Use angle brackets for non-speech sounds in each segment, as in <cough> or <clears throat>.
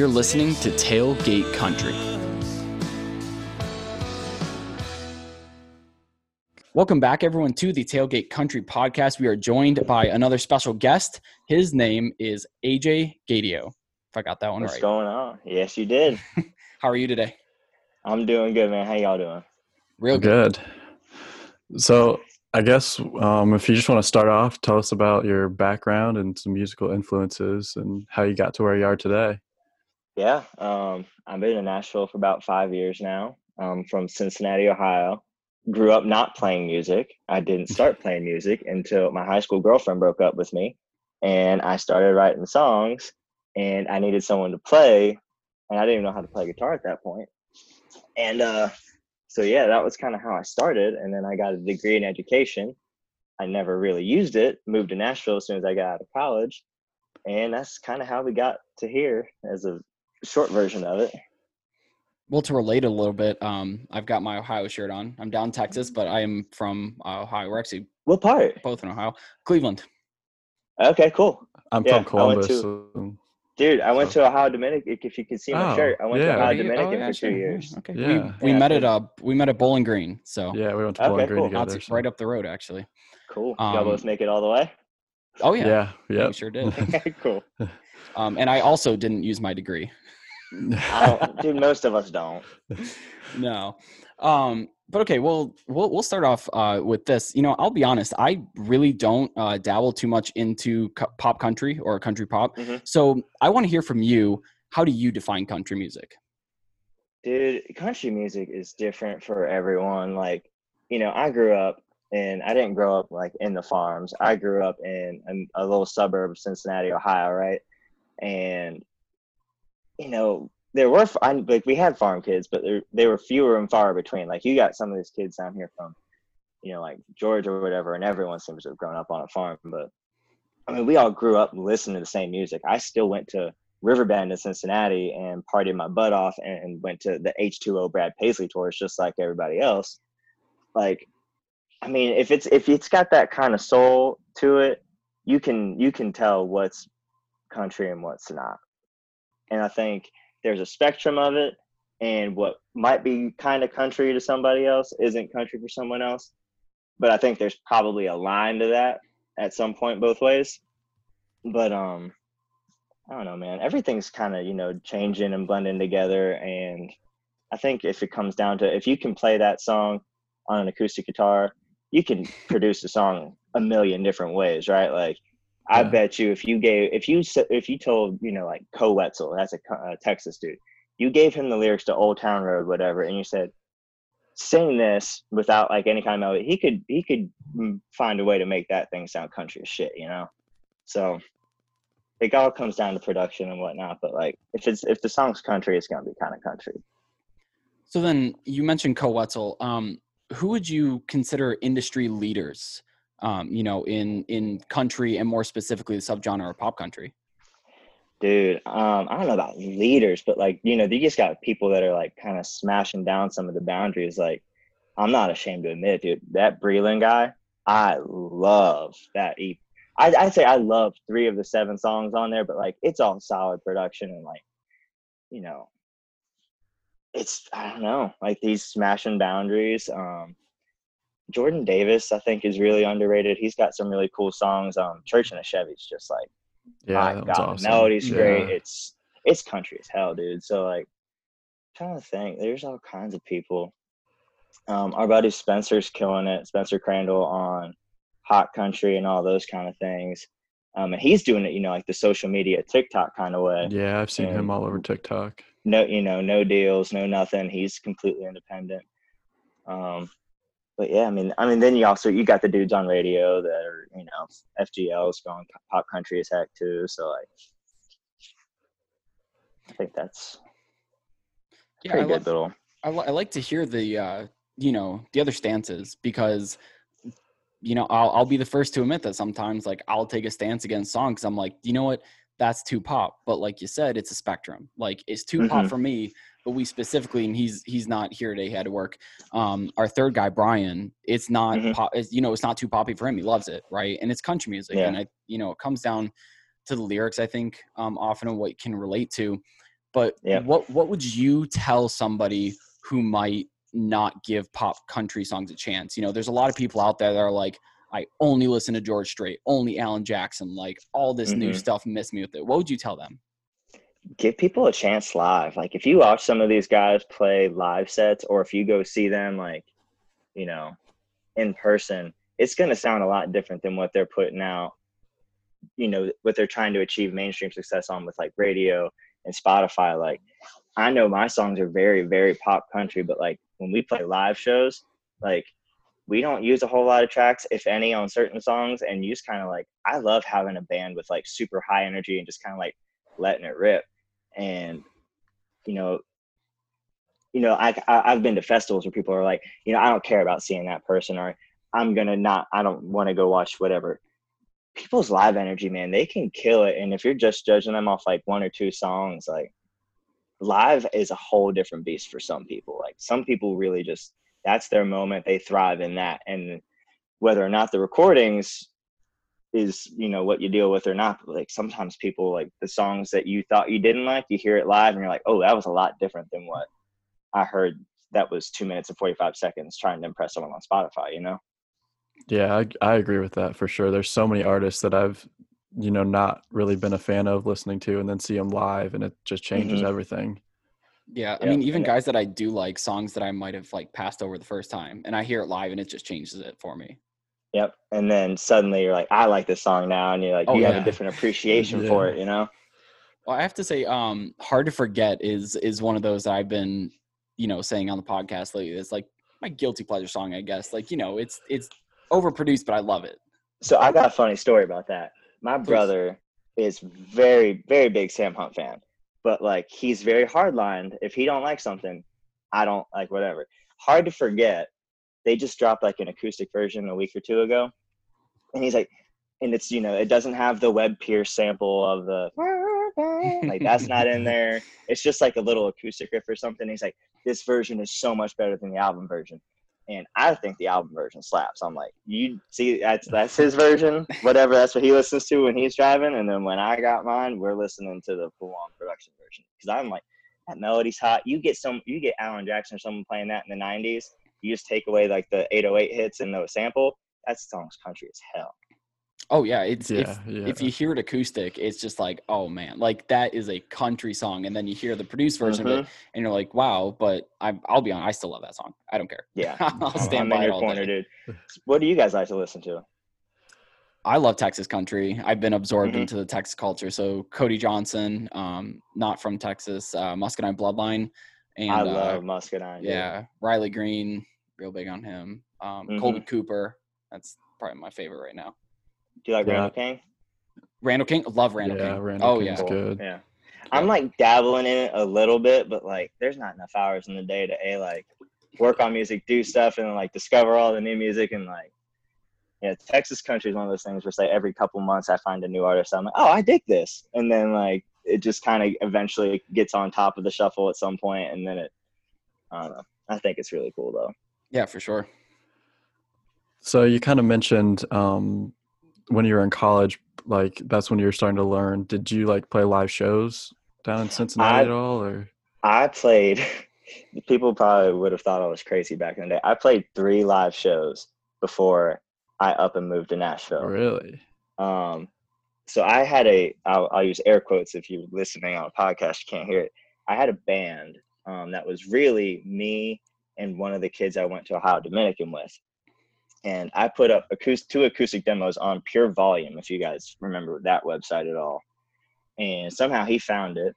You're listening to Tailgate Country. Welcome back, everyone, to the Tailgate Country podcast. We are joined by another special guest. His name is AJ Gadio. If I got that one What's right. What's going on? Yes, you did. <laughs> How are you today? I'm doing good, man. How y'all doing? Real good. Good. So, I guess um, if you just want to start off, tell us about your background and some musical influences and how you got to where you are today. Yeah, um, I've been in Nashville for about five years now. I'm from Cincinnati, Ohio. Grew up not playing music. I didn't start <laughs> playing music until my high school girlfriend broke up with me, and I started writing songs. And I needed someone to play, and I didn't even know how to play guitar at that point. And uh, so yeah, that was kind of how I started. And then I got a degree in education. I never really used it. Moved to Nashville as soon as I got out of college, and that's kind of how we got to here as a short version of it. Well, to relate a little bit, um, I've got my Ohio shirt on. I'm down in Texas, but I am from uh, Ohio. We're actually What part? both in Ohio. Cleveland. Okay, cool. I'm Yeah, from I went Columbus. to- so- Dude, I went So- to Ohio Dominican. If you can see my Oh, shirt, I went yeah. to Ohio Oh, Dominican oh, yeah, for sure. two years. Okay. Yeah. We, we Yeah, met at so- uh we met at Bowling Green. So yeah, we went to Okay, Bowling Green cool. together. so- right up the road actually. Cool. Um, y'all both make it all the way. Oh yeah. Yeah, We yeah. sure <laughs> did. <laughs> cool. Um, and I also didn't use my degree. I don't, dude, most of us don't. <laughs> No. Um, but okay, well, we'll we'll start off uh, with this. You know, I'll be honest. I really don't uh, dabble too much into co- pop country or country pop. Mhm. So I want to hear from you. How do you define country music? Dude, country music is different for everyone. Like, you know, I grew up and I didn't grow up like in the farms. I grew up in a little suburb of Cincinnati, Ohio, right? And you know, there were I, like we had farm kids, but there they were fewer and far between. Like you got some of these kids down here from, you know, like Georgia or whatever, and everyone seems to have grown up on a farm. But I mean, we all grew up listening to the same music. I still went to Riverbend in Cincinnati and partied my butt off and went to the H2O Brad Paisley tours just like everybody else. Like, I mean, if it's if it's got that kind of soul to it, you can you can tell what's country and what's not. And I think there's a spectrum of it, and what might be kind of country to somebody else isn't country for someone else. But I think there's probably a line to that at some point both ways. But um I don't know, man. Everything's kind of, you know, changing and blending together. And I think if it comes down to if you can play that song on an acoustic guitar, you can <laughs> produce a song a million different ways, right? Like, I Yeah. bet you if you gave, if you, if you told, you know, like Koe Wetzel, that's a, a Texas dude, you gave him the lyrics to Old Town Road, whatever, and you said, sing this without like any kind of melody, he could, he could mm, find a way to make that thing sound country as shit, you know? So, it all comes down to production and whatnot. But like, if it's if the song's country, it's gonna be kind of country. So then you mentioned Koe Wetzel. Um, who would you consider industry leaders? Um, you know, in in country and more specifically the subgenre of pop country. Dude, um, I don't know about leaders, but like you know, you just got people that are like kind of smashing down some of the boundaries. Like, I'm not ashamed to admit, dude, that Breland guy, I love that EP. I, I'd say I love three of the seven songs on there, but like it's all solid production and like, you know, it's I don't know, like these smashing boundaries. Um, Jordan Davis, I think, is really underrated. He's got some really cool songs. Um, Church in a Chevy's just like yeah, my God, awesome. melody's Yeah. great. It's it's country as hell, dude. So like, trying to think, there's all kinds of people. Um, our buddy Spencer's killing it. Spencer Crandall on Hot Country and all those kind of things. Um, and he's doing it, you know, like the social media TikTok kind of way. Yeah, I've seen him all over TikTok. No, you know, no deals, no nothing. He's completely independent. Um, but yeah, I mean, I mean, then you also you got the dudes on radio that are, you know, FGL's going pop country as heck too. So like, I think that's Yeah, pretty I, good love, little. I, li- I like to hear the uh, you know the other stances because you know I'll I'll be the first to admit that sometimes like I'll take a stance against songs. I'm like, you know what, that's too pop. But like you said, it's a spectrum. Like it's too pop Mhm. for me, but we specifically, and he's he's not here today. He had to work. Um, our third guy, Brian, it's not Mhm. pop. It's, you know, it's not too poppy for him. He loves it, right? And it's country music, Yeah. and I, you know, it comes down to the lyrics. I think um, often and what can relate to. But Yeah. what what would you tell somebody who might not give pop country songs a chance? You know, there's a lot of people out there that are like, I only listen to George Strait, only Alan Jackson, like all this new Mhm. stuff, miss me with it. What would you tell them? Give people a chance live. Like if you watch some of these guys play live sets, or if you go see them, like you know, in person, it's going to sound a lot different than what they're putting out. You know, what they're trying to achieve mainstream success on with like radio and Spotify. Like I know my songs are very, very pop country, but like when we play live shows, like we don't use a whole lot of tracks, if any, on certain songs. And just kind of like, I love having a band with like super high energy and just kind of like letting it rip. And, you know, you know, I, I I've been to festivals where people are like, you know, I don't care about seeing that person, or I'm gonna not, I don't want to go watch whatever. People's live energy, man, they can kill it. And if you're just judging them off like one or two songs, like live is a whole different beast for some people. Like some people really just that's their moment. They thrive in that. And whether or not the recordings is, you know, what you deal with or not, but like sometimes people like the songs that you thought you didn't like, you hear it live and you're like, oh, that was a lot different than what I heard that was two minutes and 45 seconds trying to impress someone on Spotify, you know? Yeah, I, I agree with that for sure. There's so many artists that I've, you know, not really been a fan of listening to, and then see them live, and it just changes Mhm. everything. Yeah, I Yeah, mean, even and- guys that I do like, songs that I might have like passed over the first time, and I hear it live, and it just changes it for me. Yep. And then suddenly you're like, I like this song now. And you're like, Oh, you have a different appreciation for it, you know? Well, I have to say, um, "Hard to Forget" is is one of those that I've been, you know, saying on the podcast lately. It's like my guilty pleasure song, I guess. Like, you know, it's it's overproduced, but I love it. So I got a funny story about that. My Please. brother is very, very big Sam Hunt fan, but like he's very hardlined. If he don't like something, I don't like whatever. Hard to forget. They just dropped like an acoustic version a week or two ago, and he's like, and it's you know it doesn't have the Webb Pierce sample of the <laughs> like that's not in there. It's just like a little acoustic riff or something. He's like, this version is so much better than the album version. And I think the album version slaps. I'm like, you see, that's that's his version. Whatever, that's what he listens to when he's driving. And then when I got mine, we're listening to the full on production version. Because I'm like, that melody's hot. You get some, you get Alan Jackson or someone playing that in the '90s. You just take away like the 808 hits and the sample. That song's country as hell. Oh yeah, it's Yeah, if yeah. if you hear it acoustic, it's just like, oh man, like that is a country song, and then you hear the produced version of it, Mhm. and you're like, wow. But I, I'll be honest, I still love that song. I don't care. Yeah, <laughs> I'll stand I'm by it your all corner, day. dude. <laughs> What do you guys like to listen to? I love Texas country. I've been absorbed Mhm. into the Texas culture. So Cody Johnson, um, not from Texas, uh, Muscadine bloodline, and I uh, love Muscadine. dude. yeah, Riley Green, real big on him. Um, Kolby Cooper, that's probably my favorite right now. Do you like Yeah. Randall King? Randall King, love Randall Yeah, King. Randall oh King's yeah, good. Yeah. I'm like dabbling in it a little bit, but like there's not enough hours in the day to a like work on music, do stuff, and like discover all the new music and like yeah, Texas country is one of those things where say every couple months I find a new artist. I'm like, oh, I dig this, and then like it just kind of eventually gets on top of the shuffle at some point, and then it. I don't know. I think it's really cool though. yeah, for sure. So you kind of mentioned um, when you were in college, like that's when you were starting to learn. Did you like play live shows down in Cincinnati I- at all, or I played. <laughs> People probably would have thought I was crazy back in the day. I played three live shows before I up and moved to Nashville. really? Um, so I had a, I'll, I'll use air quotes if you're listening on a podcast, you can't hear it. I had a band um, that was really me and one of the kids I went to Ohio Dominican with. And I put up acoustic, two acoustic demos on Pure Volume, if you guys remember that website at all. And somehow he found it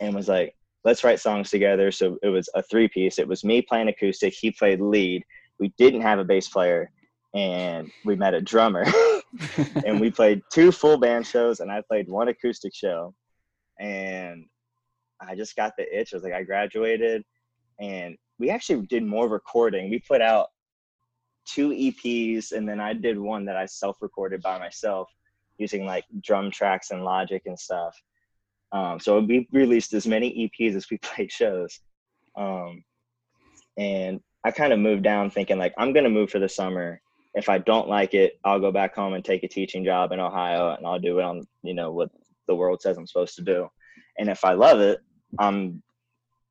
and was like, let's write songs together. So it was a three piece. It was me playing acoustic, he played lead. We didn't have a bass player, and we met a drummer. <laughs> and we played two full band shows and I played one acoustic show. And I just got the itch. I was like, I graduated and we actually did more recording. We put out two EPs and then I did one that I self recorded by myself using like drum tracks and logic and stuff. Um, so we released as many EPs as we <laughs> played shows. Um, and I kind of moved down thinking like, I'm going to move for the summer if I don't like it, I'll go back home and take a teaching job in Ohio and I'll do it on, you know, what the world says I'm supposed to do. And if I love it, um,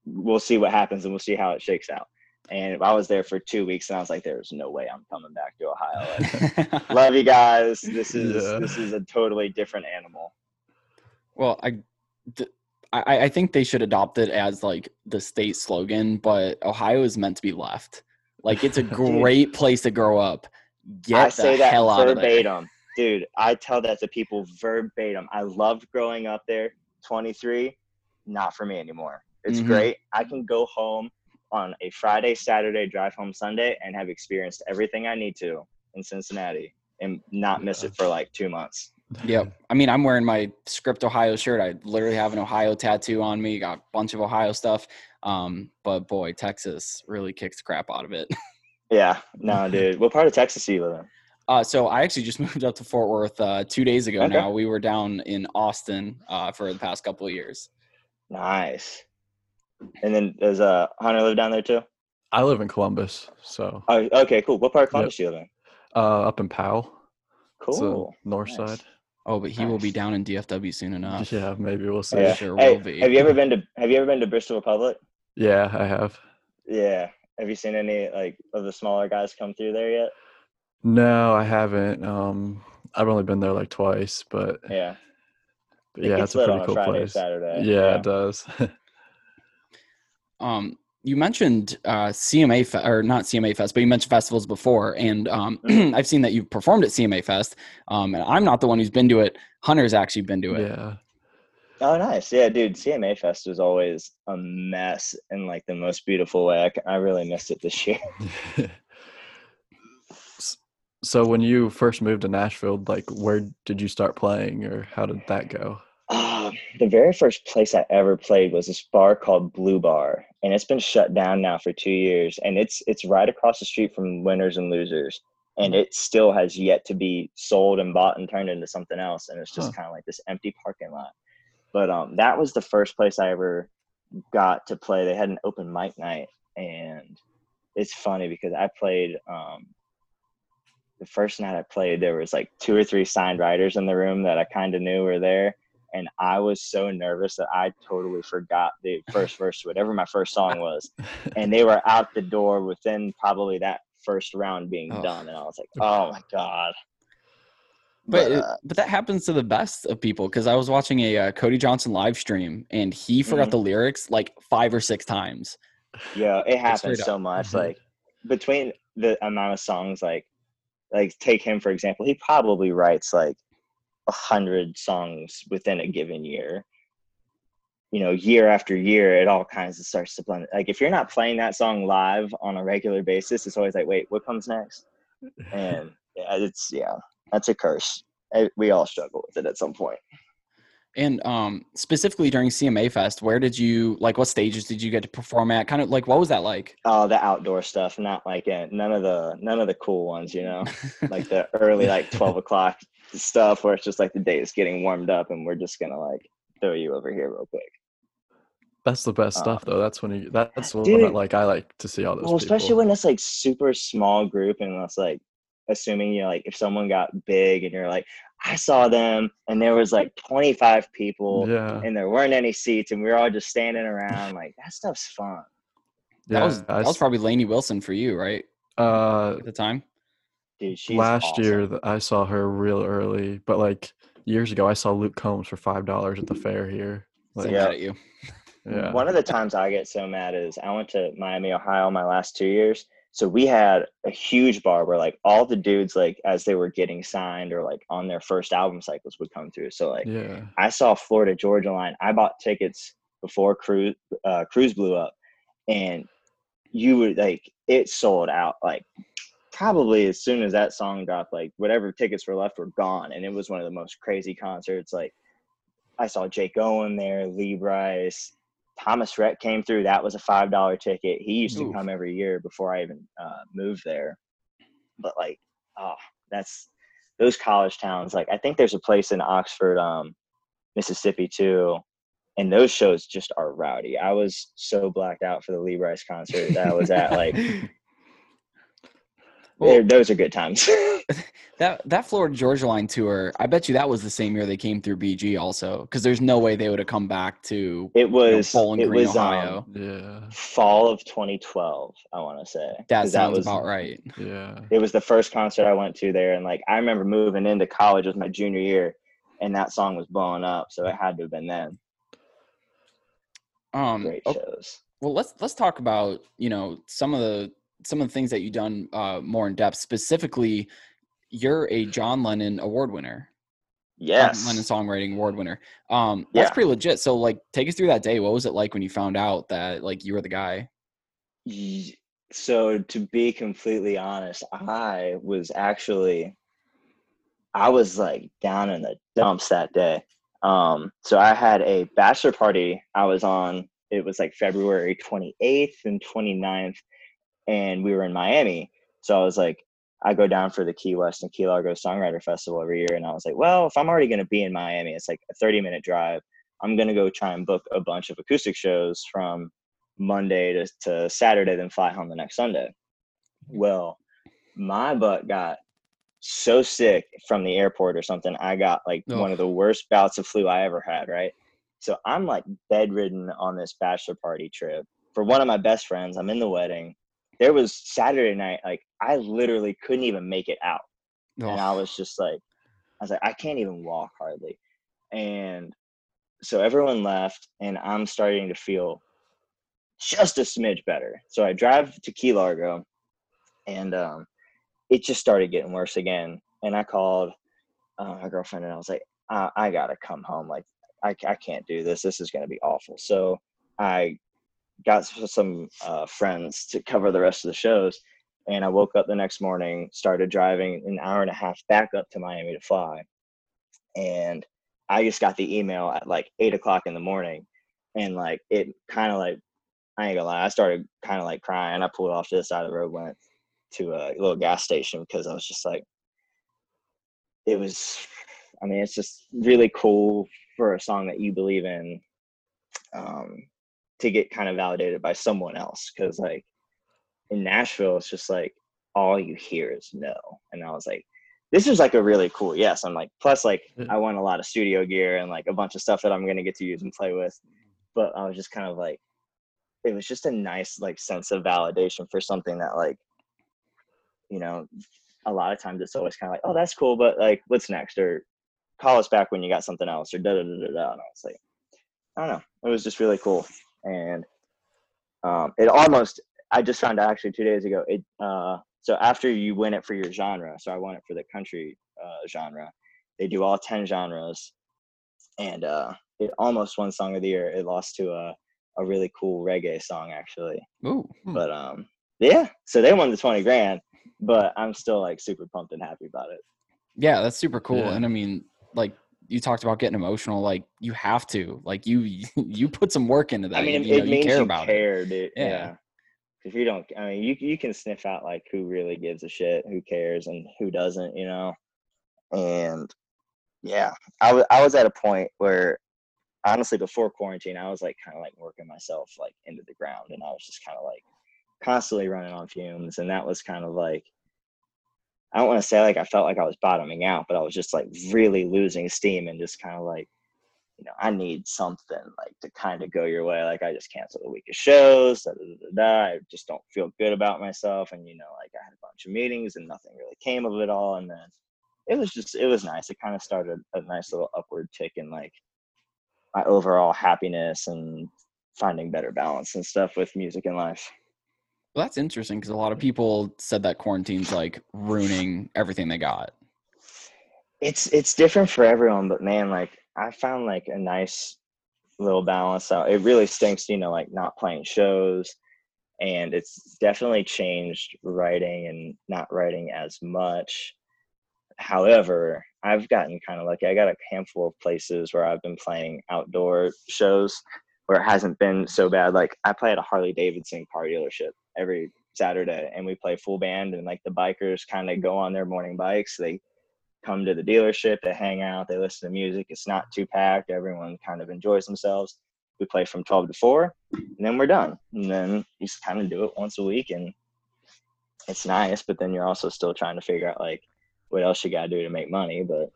we'll see what happens and we'll see how it shakes out. And I was there for two weeks, and I was like, "There's no way I'm coming back to Ohio." <laughs> Love you guys. This is Yeah. this is a totally different animal. well, I, th- I, I think they should adopt it as like the state slogan, but Ohio is meant to be left. Like it's a <laughs> great place to grow up. Get I say that hell out of there. verbatim, dude. I tell that to people verbatim. I loved growing up there. 23, not for me anymore. It's Mhm. great. I can go home on a Friday, Saturday, drive home Sunday, and have experienced everything I need to in Cincinnati, and not miss it for like two months. Yep. I mean, I'm wearing my script Ohio shirt. I literally have an Ohio tattoo on me. Got a bunch of Ohio stuff. Um, but boy, Texas really kicks crap out of it. <laughs> Yeah, no, <laughs> dude. What part of Texas do you live in? Uh, so I actually just <laughs> moved up to Fort Worth uh, two days ago. Okay. Now we were down in Austin uh, for the past couple of years. Nice. And then does uh Hunter live down there too? I live in Columbus, so Oh, okay, cool. What part of Columbus do you live in? uh, up in Powell, it's the Cool. north Nice. side. Oh, but he will be down in DFW soon enough. Yeah, maybe we'll see. Yeah. Sure Hey, will be. have you ever been to Have you ever been to Bristol Republic? Yeah, I have. Yeah. Have you seen any like of the smaller guys come through there yet? No, I haven't. Um, I've only been there like twice, but, Yeah. but It yeah, it's a pretty on cool Friday, place. Saturday. Yeah, it does. <laughs> Um, you mentioned uh, CMA Fe- or not CMA Fest, but you mentioned festivals before, and um, <clears throat> I've seen that you've performed at CMA Fest. Um, and I'm not the one who's been to it. Hunter's actually been to it. yeah. Oh, nice. Yeah, dude. CMA Fest was always a mess in like the most beautiful way. I I really missed it this year. <laughs> So when you first moved to Nashville, like where did you start playing or how did that go? Uh, the very first place I ever played was this bar called Blue Bar, and it's been shut down now for two years. And it's it's right across the street from Winners and Losers, and it still has yet to be sold and bought and turned into something else. And it's just Huh. kind of like this empty parking lot. But um, that was the first place I ever got to play. They had an open mic night, and it's funny because I played. Um, the first night I played, there was like two or three signed writers in the room that I kind of knew were there and I was so nervous that I totally forgot the first <laughs> verse, whatever my first song was, <laughs> and they were out the door within probably that first round being Oh. done, and I was like, "Oh my god!" But it, uh, but that happens to the best of people because I was watching a uh, Cody Johnson live stream and he forgot Mhm. the lyrics like five or six times. yeah, it happens so much. Mhm. Like between the amount of songs, like like take him for example, he probably writes like a hundred songs within a given year. You know, year after year, it all kinds of starts to blend. Like if you're not playing that song live on a regular basis, it's always like, wait, what comes next? And yeah, it's yeah, that's a curse. Eh, We all struggle with it at some point. And um, specifically during CMA Fest, where did you like? What stages did you get to perform at? Kind of like what was that like? Oh, the outdoor stuff, not like eh, none of the none of the cool ones, you know. like the early like <laughs> 12 o'clock stuff where it's just like the day is getting warmed up and we're just gonna like throw you over here real quick That's the best Uh, stuff though. That's when you that's the one dude. like I like to see all those well especially when it's like super small group and it's like assuming you know like if someone got big and you're like i saw them and there was like 25 people yeah. and there weren't any seats and we were all just standing around like that stuff's fun that was that was probably Lainey Wilson for you, right? uh At the time. dude she's last awesome. year I saw her real early, but like years ago I saw Luke Combs for five dollars at the fair here. So Like, mad Yeah. at you. yeah. One of the times I get so mad is I went to Miami, Ohio my last two years. So we had a huge bar where like all the dudes like as they were getting signed or like on their first album cycles would come through. So like yeah. I saw Florida Georgia Line. I bought tickets before Cruise uh, Cruise blew up, and you would like it sold out like probably as soon as that song dropped. Like whatever tickets were left were gone, and it was one of the most crazy concerts. Like I saw Jake Owen there, Lee Brice, Thomas Rhett came through. That was a five dollar ticket. He used to come every year before I even uh, moved there. But like, oh, that's those college towns. Like I think there's a place in Oxford, um, Mississippi too, and those shows just are rowdy. I was so blacked out for the Lee Brice concert that I was at. Like <laughs> Well- those are good times. <laughs> That that Florida Georgia Line tour, I bet you that was the same year they came through BG also, because there's no way they would have come back to it you know, was Bowling it Green, was Ohio. um, Yeah. fall of 2012. I want to say That sounds was about right. Yeah. it was the first concert I went to there, and like I remember moving into college was my junior year, and that song was blowing up, so it had to have been then. Um, Great okay, shows. well, let's let's talk about you know some of the some of the things that you've done uh, more in depth. Specifically, you're a John Lennon award winner. Yes. John Lennon songwriting award winner. Um, that's Yeah. pretty legit. So, like, take us through that day. What was it like when you found out that like you were the guy? So to be completely honest, I was actually I was like down in the dumps that day. Um so I had a bachelor party I was on. It was like February 28th and 29th and we were in Miami. So I was like I go down for the Key West and Key Largo Songwriter Festival every year and I was like, well, if I'm already going to be in Miami, it's like a 30 minute drive. I'm going to go try and book a bunch of acoustic shows from Monday to, to Saturday, then fly home the next Sunday. Well, my butt got so sick from the airport or something. I got like one of the worst bouts of flu I ever had, right? So I'm like bedridden on this bachelor party trip for one of my best friends. I'm in the wedding. There was Saturday night, like I literally couldn't even make it out and I was just like, I was like, I can't even walk hardly. And so everyone left, and I'm starting to feel just a smidge better. So I drive to Key Largo, and um, it just started getting worse again. And I called uh, my girlfriend, and I was like, I, I gotta come home. Like, I, I can't do this. This is gonna be awful. So I got some uh, friends to cover the rest of the shows and I woke up the next morning, started driving an hour and a half back up to Miami to fly. And I just got the email at like eight o'clock in the morning. And like it kind of like I ain't gonna lie, I started kind of like crying. I pulled off to the side of the road, went to a little gas station because I was just like it was I mean, it's just really cool for a song that you believe in um to get kind of validated by someone else because like in Nashville, it's just like all you hear is no. And I was like, this is like a really cool yes. I'm like, plus like I want a lot of studio gear and like a bunch of stuff that I'm gonna get to use and play with. But I was just kind of like, it was just a nice like sense of validation for something that like, you know, a lot of times it's always kind of like, oh, that's cool, but like, what's next? Or call us back when you got something else, or da da da da da. And I was like, I don't know. It was just really cool, and um, it almost I just found out actually two days ago. It uh, so after you win it for your genre, so I won it for the country uh, genre. They do all ten genres, and uh, it almost won song of the year. It lost to a a really cool reggae song actually, Ooh. Hmm. but um, yeah. So they won the twenty grand, but I'm still like super pumped and happy about it. Yeah, that's super cool. Yeah. And I mean, like you talked about getting emotional. Like you have to. Like you you <laughs> put some work into that. I mean, you, it, you know, means you care you about it. dude. Yeah. Yeah. If you don't, I mean, you you can sniff out like who really gives a shit, who cares, and who doesn't, you know. And yeah, I was I was at a point where, honestly, before quarantine, I was like kind of like working myself like into the ground, and I was just kind of like constantly running on fumes, and that was kind of like. I don't want to say like I felt like I was bottoming out, but I was just like really losing steam and just kind of like you know, I need something like to kind of go your way. Like I just canceled a week of shows. Da, da, da. I just don't feel good about myself. And you know, like I had a bunch of meetings and nothing really came of it all. And then it was just it was nice. It kind of started a nice little upward tick in like my overall happiness and finding better balance and stuff with music and life. Well, that's interesting because a lot of people said that quarantine's like ruining everything they got. it's it's different for everyone but man like i found like a nice little balance out. It really stinks you know like not playing shows and it's definitely changed writing and not writing as much. However i've gotten kind of lucky. I got a handful of places where i've been playing outdoor shows where it hasn't been so bad. Like i play at a harley davidson car dealership every saturday and we play full band and like the bikers kind of mm. go on their morning bikes they come to the dealership, they hang out, they listen to music. It's not too packed. Everyone kind of enjoys themselves. We play from 12 to 4, and then we're done. And then you just kind of do it once a week, and it's nice, but then you're also still trying to figure out like what else you gotta do to make money. But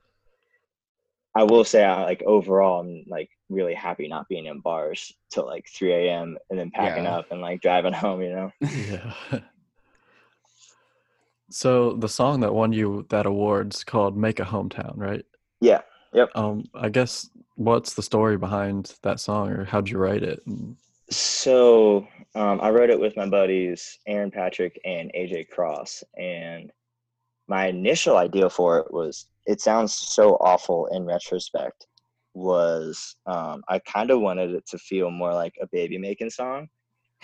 I will say, I like overall, I'm like really happy not being in bars till like 3 a.m. and then packing Yeah. up and like driving <laughs> home. You know. <laughs> yeah. So the song that won you that award's called "Make a Hometown," right? Yeah. Yep. Um, I guess what's the story behind that song, or how'd you write it? So um, I wrote it with my buddies Aaron Patrick and AJ Cross, and my initial idea for it was it sounds so awful in retrospect. Was um, I kind of wanted it to feel more like a baby making song,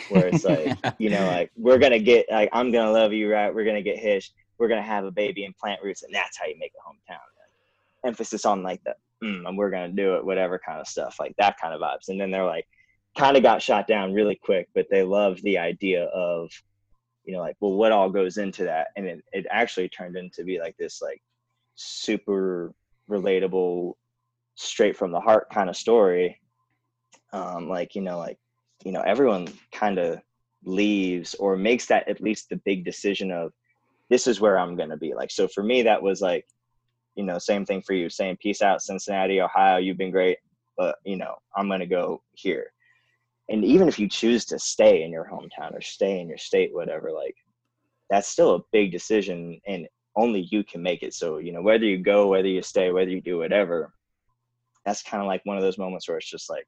where it's <laughs> like you know like we're gonna get like I'm gonna love you right, we're gonna get hitched, we're gonna have a baby and plant roots, and that's how you make a hometown. Emphasis on like the mm, and we're gonna do it, whatever kind of stuff, like that kind of vibes. And then they're like kind of got shot down really quick, but they loved the idea of, you know, like, well, what all goes into that? And it, it actually turned into be like this, like, super relatable, straight from the heart kind of story. Um, like, you know, like, you know, everyone kind of leaves or makes that at least the big decision of this is where I'm going to be. Like, so for me, that was like, you know, same thing for you saying, peace out, Cincinnati, Ohio, you've been great, but, you know, I'm going to go here and even if you choose to stay in your hometown or stay in your state whatever like that's still a big decision and only you can make it so you know whether you go whether you stay whether you do whatever that's kind of like one of those moments where it's just like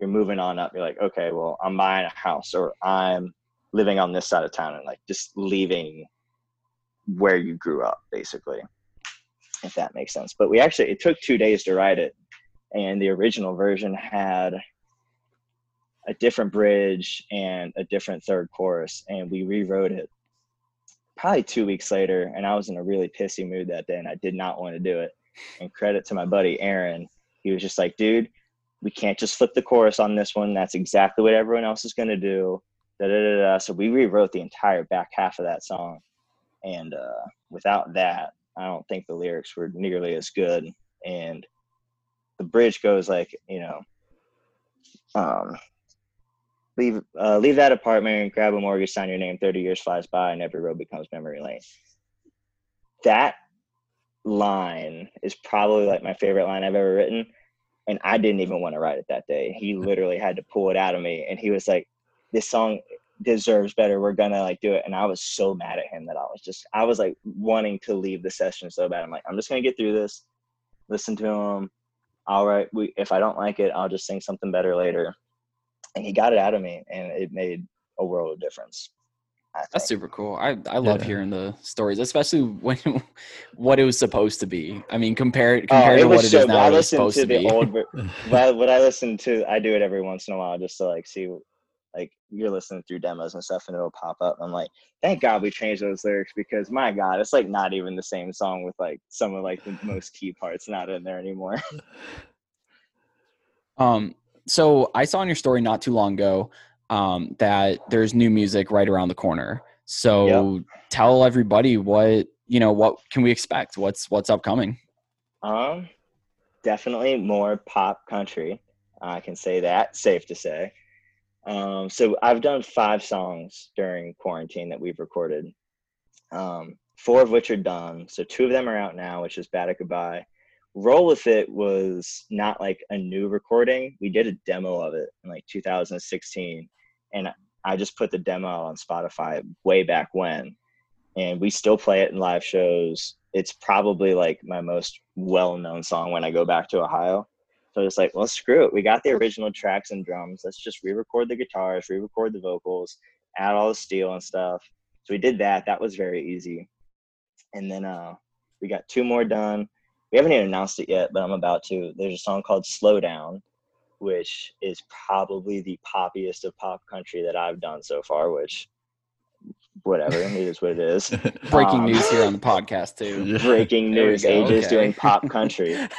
you're moving on up you're like okay well i'm buying a house or i'm living on this side of town and like just leaving where you grew up basically if that makes sense. But we actually it took two days to write it and the original version had a different bridge and a different third chorus and we rewrote it probably two weeks later and i was in a really pissy mood that day and i did not want to do it. And credit to my buddy aaron he was just like dude we can't just flip the chorus on this one that's exactly what everyone else is going to do da, da, da, da. so we rewrote the entire back half of that song and uh, without that i don't think the lyrics were nearly as good and the bridge goes like you know um, leave uh, leave that apartment, and grab a mortgage, sign your name. Thirty years flies by, and every road becomes memory lane. That line is probably like my favorite line I've ever written, and I didn't even want to write it that day. He literally had to pull it out of me, and he was like, "This song deserves better. We're gonna like do it." And I was so mad at him that I was just I was like wanting to leave the session so bad. I'm like, I'm just gonna get through this, listen to him. All right, we if I don't like it, I'll just sing something better later and he got it out of me and it made a world of difference That's super cool. I, I love Yeah. hearing the stories, especially when <laughs> what it was supposed to be. I mean, compared Oh, compared it to what it so is now, I it was listened supposed to to the be. old ver- <laughs> well, what I listen to, I do it every once in a while just to like see, like you're listening through demos and stuff, and it'll pop up. I'm like, thank God we changed those lyrics because my God, it's like not even the same song with like some of like the most key parts not in there anymore. <laughs> Um, so I saw in your story not too long ago um, that there's new music right around the corner. So tell everybody what you know. What can we expect? What's what's upcoming? Um, definitely more pop country. I can say that, safe to say. Um, so I've done five songs during quarantine that we've recorded. Um, four of which are done. So two of them are out now, which is Bad at Goodbye. Roll with It was not like a new recording. We did a demo of it in like 2016, and I just put the demo on Spotify way back when, and we still play it in live shows. It's probably like my most well-known song when I go back to Ohio. So it's like, well, screw it. We got the original tracks and drums. Let's just re-record the guitars, re-record the vocals, add all the steel and stuff. So we did that. That was very easy. And then uh, we got two more done. We haven't even announced it yet, but I'm about to. There's a song called "Slow Down," which is probably the poppiest of pop country that I've done so far. Which, whatever, it is what it is. <laughs> Breaking Um, news here on the <laughs> podcast too. Breaking news: go, AJ's okay. doing pop country. <laughs>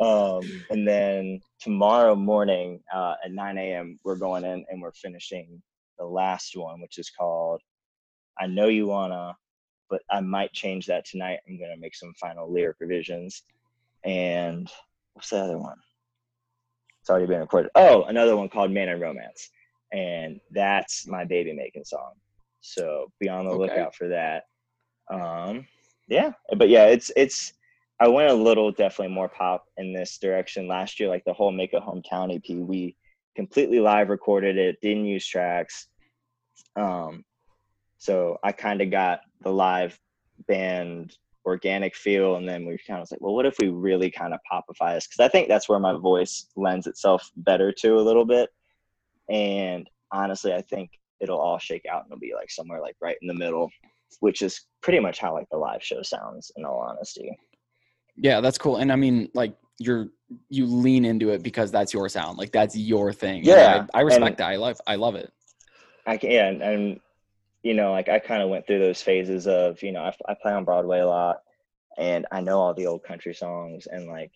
Uh, um, and then tomorrow morning uh, at 9 a.m. we're going in and we're finishing the last one, which is called "I Know You Wanna," but I might change that tonight. I'm gonna make some final lyric revisions. And what's the other one? It's already been recorded. Oh, another one called "Man and Romance," and that's my baby making song. So be on the Okay. lookout for that. Um, yeah, but yeah, it's it's. I went a little definitely more pop in this direction last year. Like the whole Make a Hometown EP, we completely live recorded it, didn't use tracks. Um, so I kind of got the live band organic feel, and then we kind of was like, well, what if we really kind of popify this? Because I think that's where my voice lends itself better to a little bit. And honestly, I think it'll all shake out and it'll be like somewhere like right in the middle, which is pretty much how like the live show sounds. In all honesty, Yeah, that's cool. And I mean, like you're you lean into it because that's your sound. Like that's your thing. Yeah, I, I respect and- that. I love I love it. I can, yeah, and, and you know, like I kind of went through those phases of, you know, I, I play on Broadway a lot, and I know all the old country songs, and like,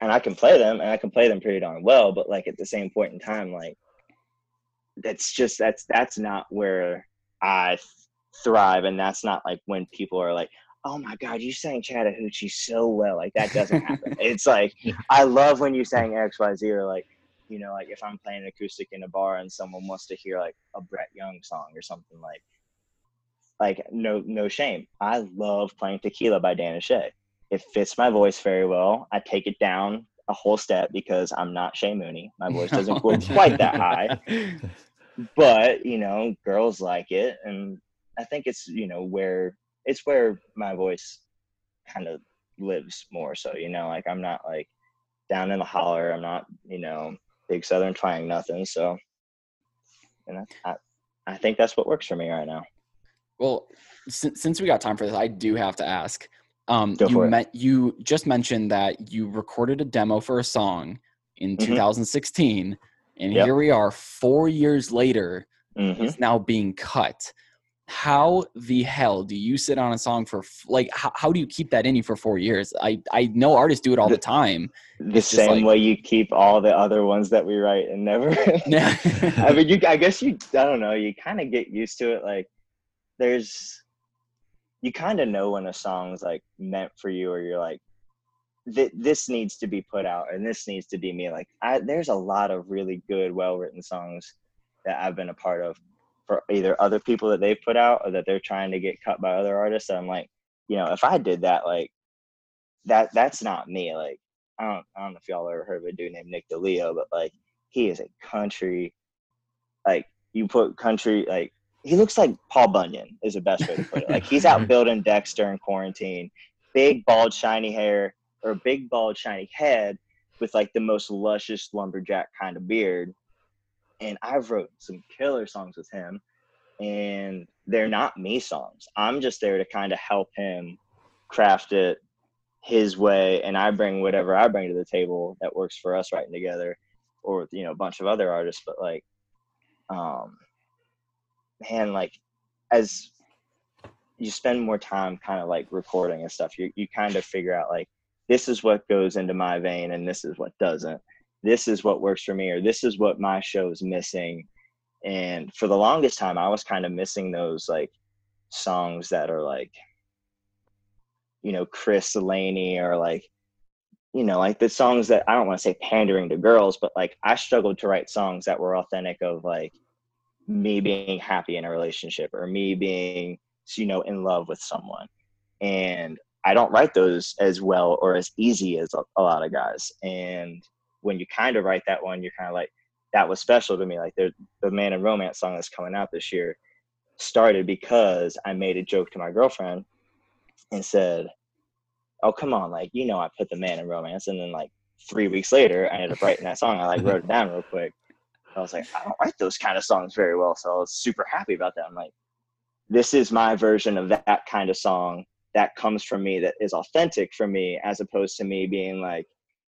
and I can play them, and I can play them pretty darn well, but like at the same point in time, like, that's just that's that's not where I thrive, and that's not like when people are like, oh my god, you sang Chattahoochee so well, like that doesn't happen. <laughs> it's like I love when you sang X Y Z or like you know, like if I'm playing acoustic in a bar and someone wants to hear like a Brett Young song or something like, like no no shame. I love playing Tequila by Dan Shay. It fits my voice very well. I take it down a whole step because I'm not Shay Mooney. My <laughs> voice doesn't go quite that high, but you know, girls like it, and I think it's you know where it's where my voice kind of lives more. So you know, like I'm not like down in the holler. I'm not you know big southern twang nothing. So, and I, I, think that's what works for me right now. Well, since, since we got time for this, I do have to ask. Um, you met you just mentioned that you recorded a demo for a song in Mhm. 2016, and Yep. here we are, four years later. hmm It's now being cut. How the hell do you sit on a song for like? How, how do you keep that in you for four years? I I know artists do it all the The- time. The It's same like- way you keep all the other ones that we write and never. <laughs> <laughs> I mean, you. I guess you. I don't know. You kind of get used to it. Like, there's, you kind of know when a song's like meant for you, or you're like, th- this needs to be put out, and this needs to be me. Like, I there's a lot of really good, well written songs that I've been a part of for either other people that they've put out or that they're trying to get cut by other artists. I'm like, you know, if I did that, like, that that's not me. Like, I don't, I don't know if y'all ever heard of a dude named Nick DeLeo, but like, he is a country like you put country like he looks like Paul Bunyan is the best way to put it. Like he's out <laughs> building decks during quarantine, big bald shiny hair or big bald shiny head with like the most luscious lumberjack kind of beard. And I've wrote some killer songs with him and they're not me songs. I'm just there to kind of help him craft it his way and I bring whatever I bring to the table that works for us writing together or you know a bunch of other artists but like um man like as you spend more time kind of like recording and stuff you you kind of figure out like this is what goes into my vein and this is what doesn't this is what works for me or this is what my show is missing. And for the longest time i was kind of missing those like songs that are like you know chris laney or like you know like the songs that i don't want to say pandering to girls but like i struggled to write songs that were authentic of like me being happy in a relationship or me being you know in love with someone. And i don't write those as well or as easy as a, a lot of guys. And when you kind of write that one you're kind of like that was special to me. Like the the man and romance song that's coming out this year started because i made a joke to my girlfriend and said oh come on like you know i put the man in romance. And then like three weeks later i ended up writing that song. I like wrote it down real quick. I was like i don't write those kind of songs very well so i was super happy about that. I'm like this is my version of that kind of song that comes from me that is authentic for me as opposed to me being like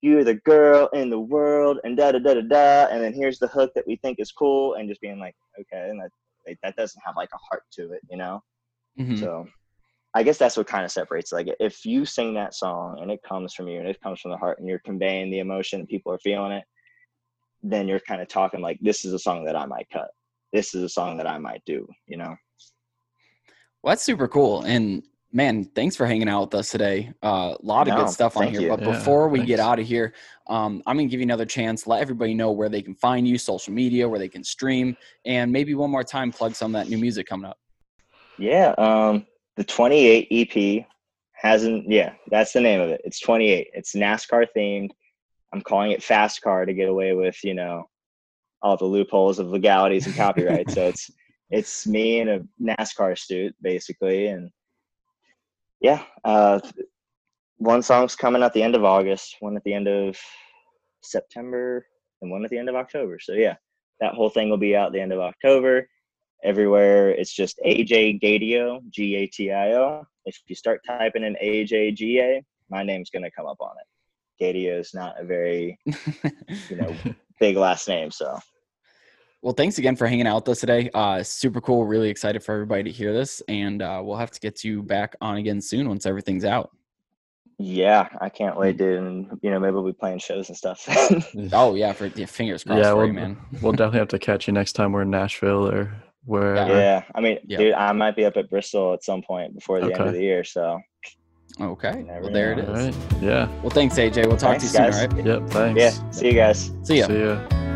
you're the girl in the world and da da da da da and then here's the hook that we think is cool and just being like okay and that like, that doesn't have like a heart to it you know Mhm. so I guess that's what kind of separates. Like if you sing that song and it comes from you and it comes from the heart and you're conveying the emotion and people are feeling it, then you're kind of talking like this is a song that I might cut. This is a song that I might do, you know. Well, that's super cool. And man, thanks for hanging out with us today. A uh, lot of No, good stuff on here. you. But Yeah, before we get out of here, um, I'm going to give you another chance. Let everybody know where they can find you, social media, where they can stream, and maybe one more time plug some of that new music coming up. Yeah, um, the 28 EP hasn't. Yeah, that's the name of it. It's 28. It's NASCAR themed. I'm calling it Fast Car to get away with you know all the loopholes of legalities and copyright. so it's <laughs> it's me in a NASCAR suit basically, and yeah, uh, one song's coming at the end of August, one at the end of September, and one at the end of October. So yeah, that whole thing will be out the end of October. Everywhere it's just AJ Gatio, G A T I O. If you start typing in AJ G A, my name's gonna come up on it. Gatio is not a very you know <laughs> big last name, so well, thanks again for hanging out with us today. Uh, super cool. Really excited for everybody to hear this, and uh, we'll have to get you back on again soon once everything's out. Yeah, I can't wait, dude. And you know, maybe we'll be playing shows and stuff. <laughs> oh yeah, for yeah, fingers crossed yeah, for we'll, you, man. we'll <laughs> definitely have to catch you next time we're in Nashville or wherever. Yeah, I mean, Yeah. dude, I might be up at Bristol at some point before the end of the year. So Okay, never well there it know. is. All right. Yeah. Well, thanks AJ. We'll talk Thanks, to you soon. guys. All right. Yep. Thanks. yeah, see you guys. See ya. See ya.